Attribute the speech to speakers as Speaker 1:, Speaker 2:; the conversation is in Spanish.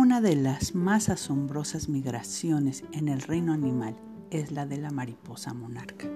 Speaker 1: Una de las más asombrosas migraciones en el reino animal es la de la mariposa monarca.